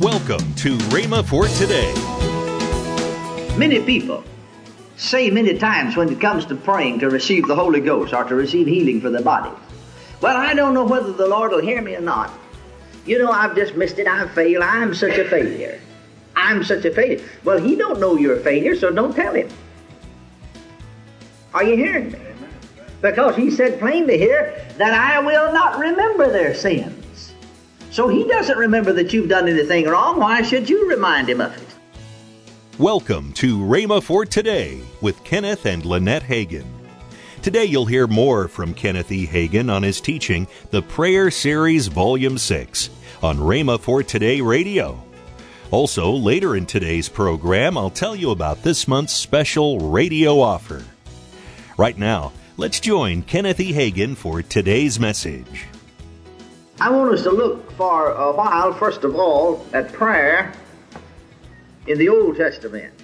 Welcome to Rhema for today. Many people say many times when it comes to praying to receive the Holy Ghost or to receive healing for their bodies, Well, I don't know whether the Lord will hear me or not. You know, I've just missed it. I've failed. I'm such a failure. I'm such a failure. Well, he don't know you're a failure, so don't tell him. Are you hearing me? Because he said plainly here that I will not remember their sins. So he doesn't remember that you've done anything wrong. Why should you remind him of it? Welcome to Rhema for Today with Kenneth and Lynette Hagin. Today you'll hear more from Kenneth E. Hagin on his teaching, The Prayer Series Volume 6, on Rhema for Today Radio. Also, later in today's program, I'll tell you about this month's special radio offer. Right now, let's join Kenneth E. Hagin for today's message. I want us to look for a while, first of all, at prayer in the Old Testament.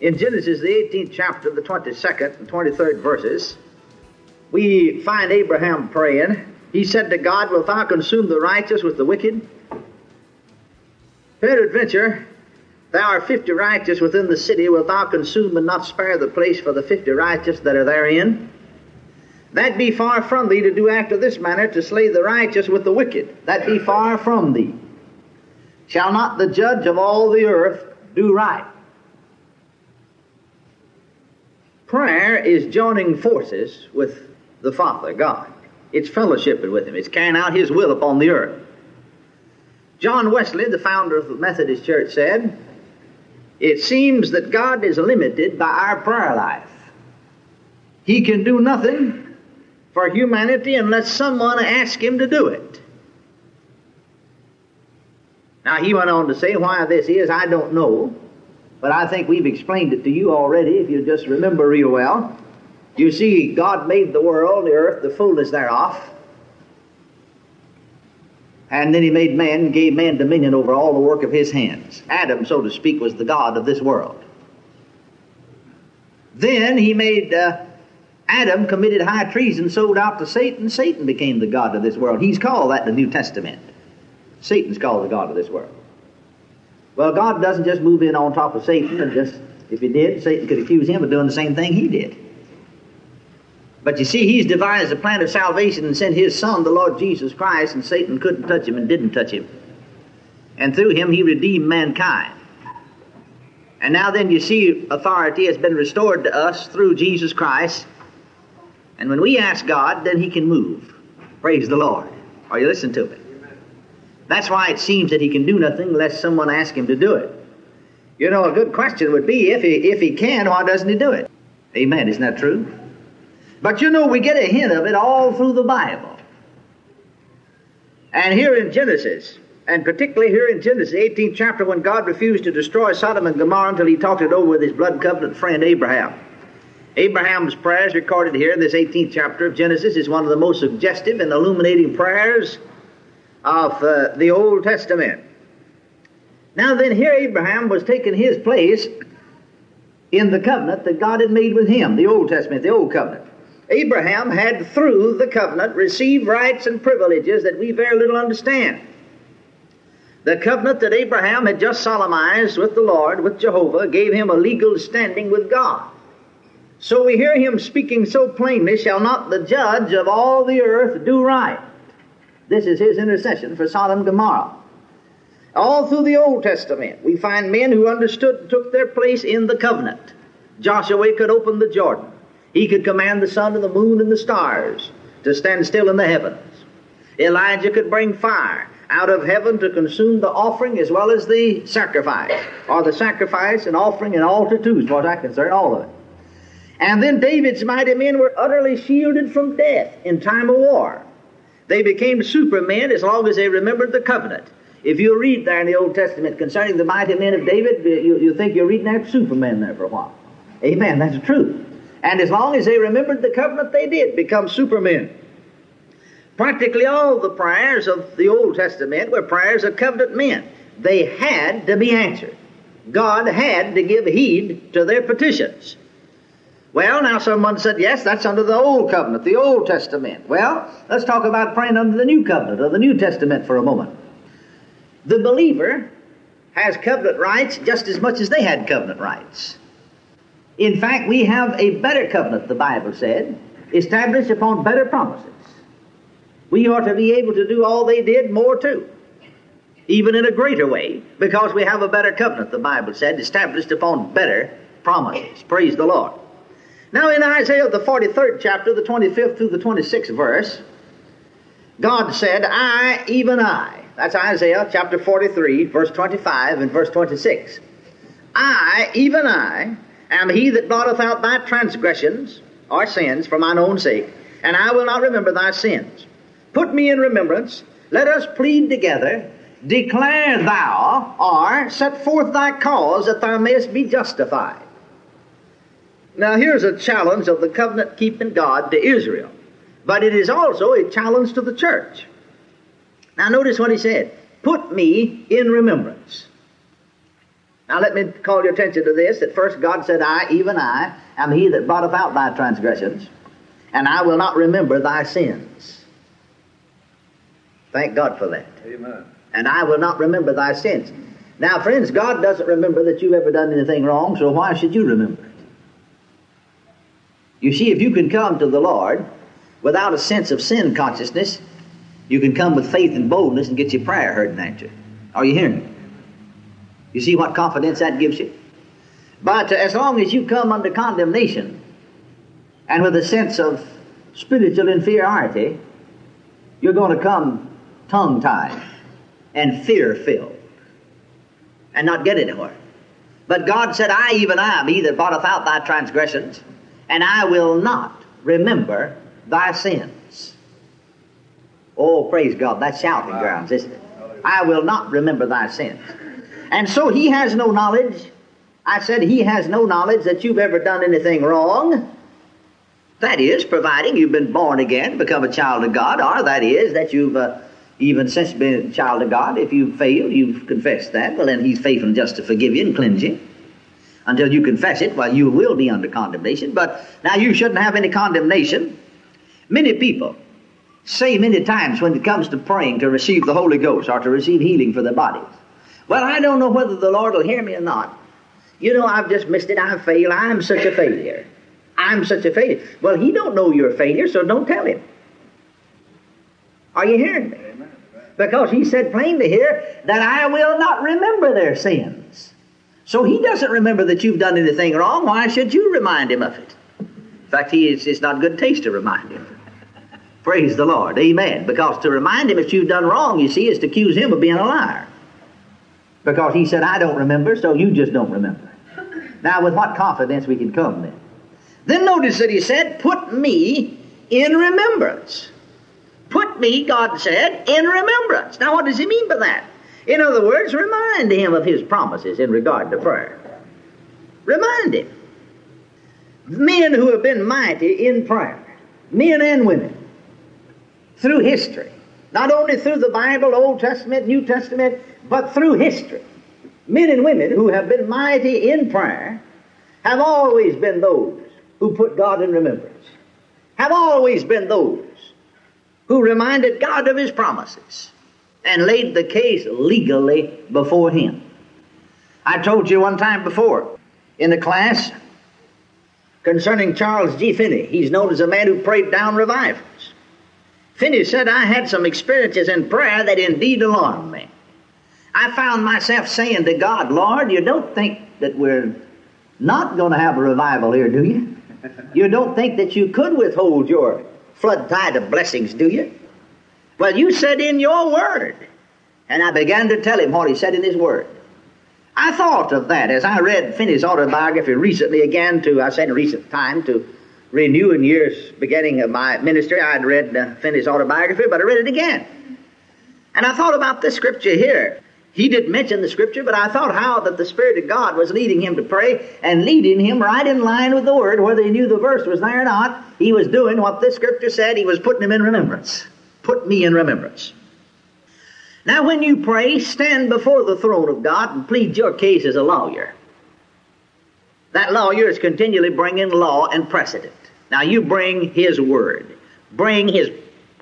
In Genesis, the 18th chapter, the 22nd and 23rd verses, we find Abraham praying. He said to God, Wilt thou consume the righteous with the wicked? Peradventure, thou art fifty righteous within the city, wilt thou consume and not spare the place for the fifty righteous that are therein? That be far from thee to do after this manner, to slay the righteous with the wicked. That be far from thee. Shall not the judge of all the earth do right? Prayer is joining forces with the Father, God. It's fellowshipping with Him. It's carrying out His will upon the earth. John Wesley, the founder of the Methodist Church, said, It seems that God is limited by our prayer life. He can do nothing for humanity unless someone asks Him to do it. Now, he went on to say why this is, I don't know, but I think we've explained it to you already if you just remember real well. You see, God made the world, the earth, the fullness thereof. And then he made man gave man dominion over all the work of his hands. Adam, so to speak, was the God of this world. Then he made uh, Adam committed high treason, sold out to Satan. Satan became the God of this world. He's called that in the New Testament. Satan's called the God of this world. Well, God doesn't just move in on top of Satan and just, if he did, Satan could accuse him of doing the same thing he did. But you see, he's devised a plan of salvation and sent his son, the Lord Jesus Christ, and Satan couldn't touch him and didn't touch him. And through him, he redeemed mankind. And now then, you see, authority has been restored to us through Jesus Christ. And when we ask God, then he can move. Praise the Lord. Are you listening to me? That's why it seems that he can do nothing unless someone asks him to do it. You know, a good question would be if he, if he can, why doesn't he do it? Amen. Isn't that true? But you know, we get a hint of it all through the Bible. And here in Genesis, and particularly here in Genesis, 18th chapter, when God refused to destroy Sodom and Gomorrah until he talked it over with his blood covenant friend Abraham. Abraham's prayers recorded here in this 18th chapter of Genesis is one of the most suggestive and illuminating prayers of uh, the Old Testament. Now then, here Abraham was taking his place in the covenant that God had made with him, the Old Testament, the Old Covenant. Abraham had, through the covenant, received rights and privileges that we very little understand. The covenant that Abraham had just solemnized with the Lord, with Jehovah, gave him a legal standing with God. So we hear him speaking so plainly, Shall not the judge of all the earth do right? This is his intercession for Sodom and Gomorrah. All through the Old Testament, we find men who understood and took their place in the covenant. Joshua could open the Jordan. He could command the sun and the moon and the stars to stand still in the heavens. Elijah could bring fire out of heaven to consume the offering as well as the sacrifice, or the sacrifice and offering and altar too, as far as I concern, all of it. And then David's mighty men were utterly shielded from death in time of war. They became supermen as long as they remembered the covenant. If you read there in the Old Testament concerning the mighty men of David, you, you think you're reading after Superman there for a while. Amen. That's the truth. And as long as they remembered the covenant, they did become supermen. Practically all the prayers of the Old Testament were prayers of covenant men. They had to be answered. God had to give heed to their petitions. Well, now someone said, yes, that's under the Old Covenant, the Old Testament. Well, let's talk about praying under the New Covenant or the New Testament for a moment. the believer has covenant rights just as much as they had covenant rights. In fact, we have a better covenant, the Bible said, established upon better promises. We ought to be able to do all they did, more too, even in a greater way, because we have a better covenant, the Bible said, established upon better promises. Praise the Lord. Now, in Isaiah, the 43rd chapter, the 25th through the 26th verse, God said, I, even I, that's Isaiah chapter 43, verse 25 and verse 26. I, even I, am he that blotteth out thy transgressions or sins for mine own sake, and I will not remember thy sins. Put me in remembrance, let us plead together, declare thou, or set forth thy cause that thou mayest be justified. Now here's a challenge of the covenant keeping God to Israel, but it is also a challenge to the church. Now notice what he said. Put me in remembrance. Now let me call your attention to this, that first God said, I, even I, am he that blotteth out thy transgressions, and I will not remember thy sins. Thank God for that. Amen. And I will not remember thy sins. Now, friends, God doesn't remember that you've ever done anything wrong, so why should you remember it? You see, if you can come to the Lord without a sense of sin consciousness, you can come with faith and boldness and get your prayer heard and answered. Are you hearing me? You see what confidence that gives you? But as long as you come under condemnation and with a sense of spiritual inferiority, you're going to come tongue tied and fear filled and not get anywhere. But God said, I, even I, am he that blotteth out thy transgressions, and I will not remember thy sins. Oh, praise God. That's shouting grounds, isn't it? I will not remember thy sins. And so he has no knowledge. I said he has no knowledge that you've ever done anything wrong. That is, providing you've been born again, become a child of God, or that is, that you've uh, even since been a child of God. If you've failed, you've confessed that. Well, then he's faithful and just to forgive you and cleanse you. Until you confess it, well, you will be under condemnation. But now you shouldn't have any condemnation. Many people say many times when it comes to praying to receive the Holy Ghost or to receive healing for their bodies. Well, I don't know whether the Lord will hear me or not. You know, I've just missed it. I failed. I'm such a failure. I'm such a failure. Well, he don't know you're a failure, so don't tell him. Are you hearing me? Because he said plainly here that I will not remember their sins. So he doesn't remember that you've done anything wrong. Why should you remind him of it? In fact, he is, it's not good taste to remind him. Praise the Lord. Amen. Because to remind him if you've done wrong, you see, is to accuse him of being a liar. Because he said, I don't remember, so you just don't remember. Now, with what confidence we can come then? Then notice that he said, Put me in remembrance. Put me, God said, in remembrance. Now, what does he mean by that? In other words, remind him of his promises in regard to prayer. Remind him. Men who have been mighty in prayer, men and women, through history. Not only through the Bible, Old Testament, New Testament, but through history. Men and women who have been mighty in prayer have always been those who put God in remembrance, have always been those who reminded God of His promises and laid the case legally before Him. I told you one time before in the class concerning Charles G. Finney. He's known as a man who prayed down revivals. Finney said, I had some experiences in prayer that indeed alarmed me. I found myself saying to God, Lord, you don't think that we're not going to have a revival here, do you? You don't think that you could withhold your flood tide of blessings, do you? Well, you said in your word. And I began to tell him what he said in his word. I thought of that as I read Finney's autobiography recently again to, I said in recent time, to renew in years beginning of my ministry. I'd read uh, Finney's autobiography, but I read it again. And I thought about this scripture here. He didn't mention the scripture, but I thought how that the Spirit of God was leading him to pray and leading him right in line with the Word, whether he knew the verse was there or not. He was doing what this scripture said. He was putting him in remembrance. Put me in remembrance. Now, when you pray, stand before the throne of God and plead your case as a lawyer. That lawyer is continually bringing law and precedent. Now you bring his word, bring his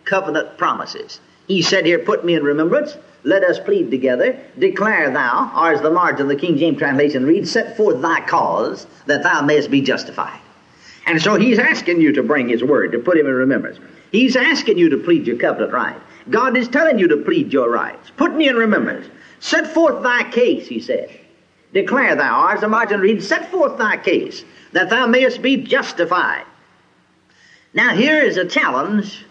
covenant promises. He said here, put me in remembrance. let us plead together. Declare thou, or as the margin of the King James translation reads, set forth thy cause that thou mayest be justified. And so he's asking you to bring his word, to put him in remembrance. He's asking you to plead your covenant right. God is telling you to plead your rights. Put me in remembrance. Set forth thy case, he said. Declare thou, as the margin reads, set forth thy case, that thou mayest be justified. Now here is a challenge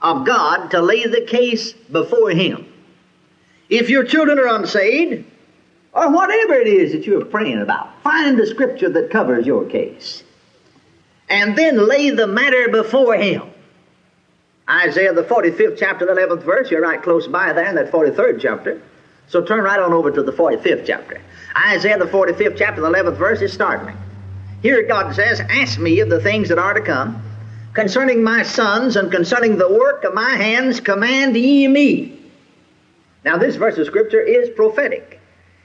of God to lay the case before him. If your children are unsaved, or whatever it is that you're praying about, find the scripture that covers your case. And then lay the matter before him. Isaiah, the 45th chapter, the 11th verse, you're right close by there in that 43rd chapter. So turn right on over to the 45th chapter. Isaiah, the 45th chapter, the 11th verse is startling. Here God says, Ask me of the things that are to come. Concerning my sons and concerning the work of my hands, command ye me. Now, this verse of Scripture is prophetic.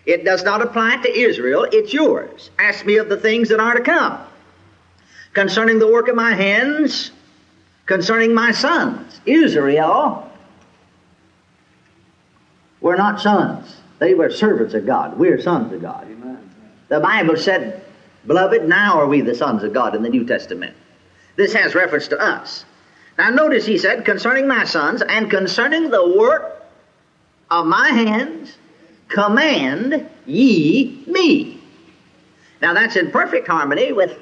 It does not apply to Israel, it's yours. Ask me of the things that are to come. Concerning the work of my hands, concerning my sons. Israel were not sons, they were servants of God. We're sons of God. Amen. The Bible said, Beloved, now are we the sons of God in the New Testament. This has reference to us. Now, notice he said, concerning my sons and concerning the work of my hands, command ye me. Now, that's in perfect harmony with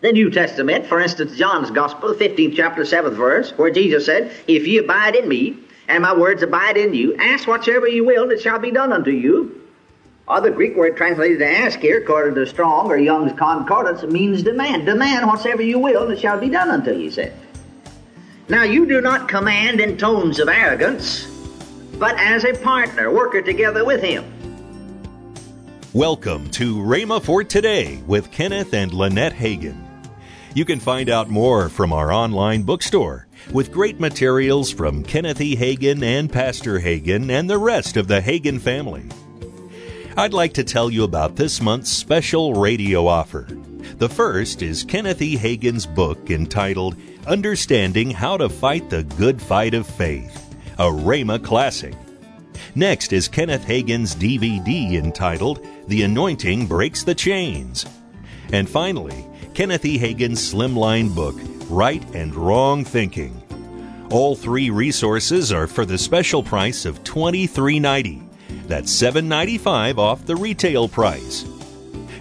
the New Testament. For instance, John's Gospel, 15th chapter, 7th verse, where Jesus said, If ye abide in me, and my words abide in you, ask whatsoever you will, it shall be done unto you. Or the Greek word translated to ask here, according to Strong or Young's Concordance, means demand. Demand whatsoever you will, it shall be done unto you, said. Now, you do not command in tones of arrogance, but as a partner, worker together with him. Welcome to Rhema for Today with Kenneth and Lynette Hagin. You can find out more from our online bookstore with great materials from Kenneth E. Hagin and Pastor Hagin and the rest of the Hagin family. I'd like to tell you about this month's special radio offer. The first is Kenneth E. Hagin's book entitled Understanding How to Fight the Good Fight of Faith, a Rhema classic. Next is Kenneth Hagin's DVD entitled The Anointing Breaks the Chains. And finally, Kenneth E. Hagin's slimline book, Right and Wrong Thinking. All three resources are for the special price of $23.90. That's $7.95 off the retail price.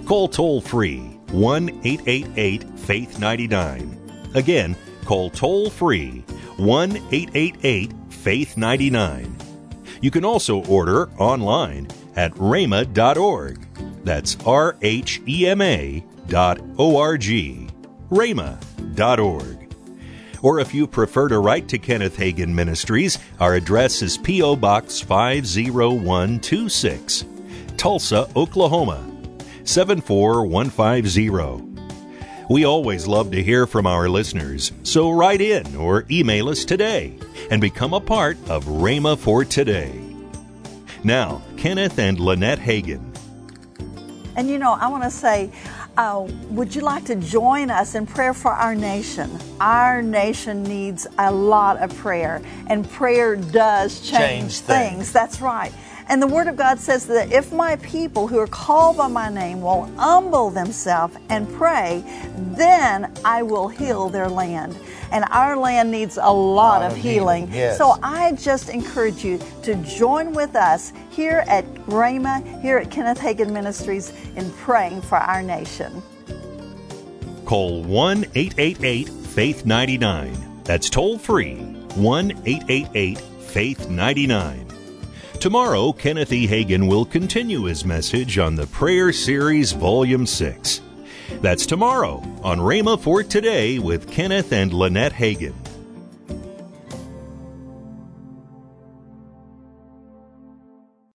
Call toll free 1 888 Faith 99. Again, call toll free 1 888 Faith 99. You can also order online at rhema.org. That's R H E M A dot O R G. rhema.org. Or if you prefer to write to Kenneth Hagin Ministries, our address is P.O. Box 50126, Tulsa, Oklahoma 74150. We always love to hear from our listeners, so write in or email us today and become a part of Rhema for Today. Now, Kenneth and Lynette Hagin. And you know, I want to say, uh, would you like to join us in prayer for our nation? Our nation needs a lot of prayer, and prayer does change, change things. things. That's right. And the Word of God says that if my people who are called by my name will humble themselves and pray, then I will heal their land. And our land needs a lot, lot of, of healing. healing, yes. So I just encourage you to join with us here at Rhema, here at Kenneth Hagin Ministries, in praying for our nation. Call 1 888 Faith 99. That's toll free 1 888 Faith 99. Tomorrow, Kenneth E. Hagin will continue his message on the Prayer Series Volume 6. That's tomorrow on Rhema for Today with Kenneth and Lynette Hagin.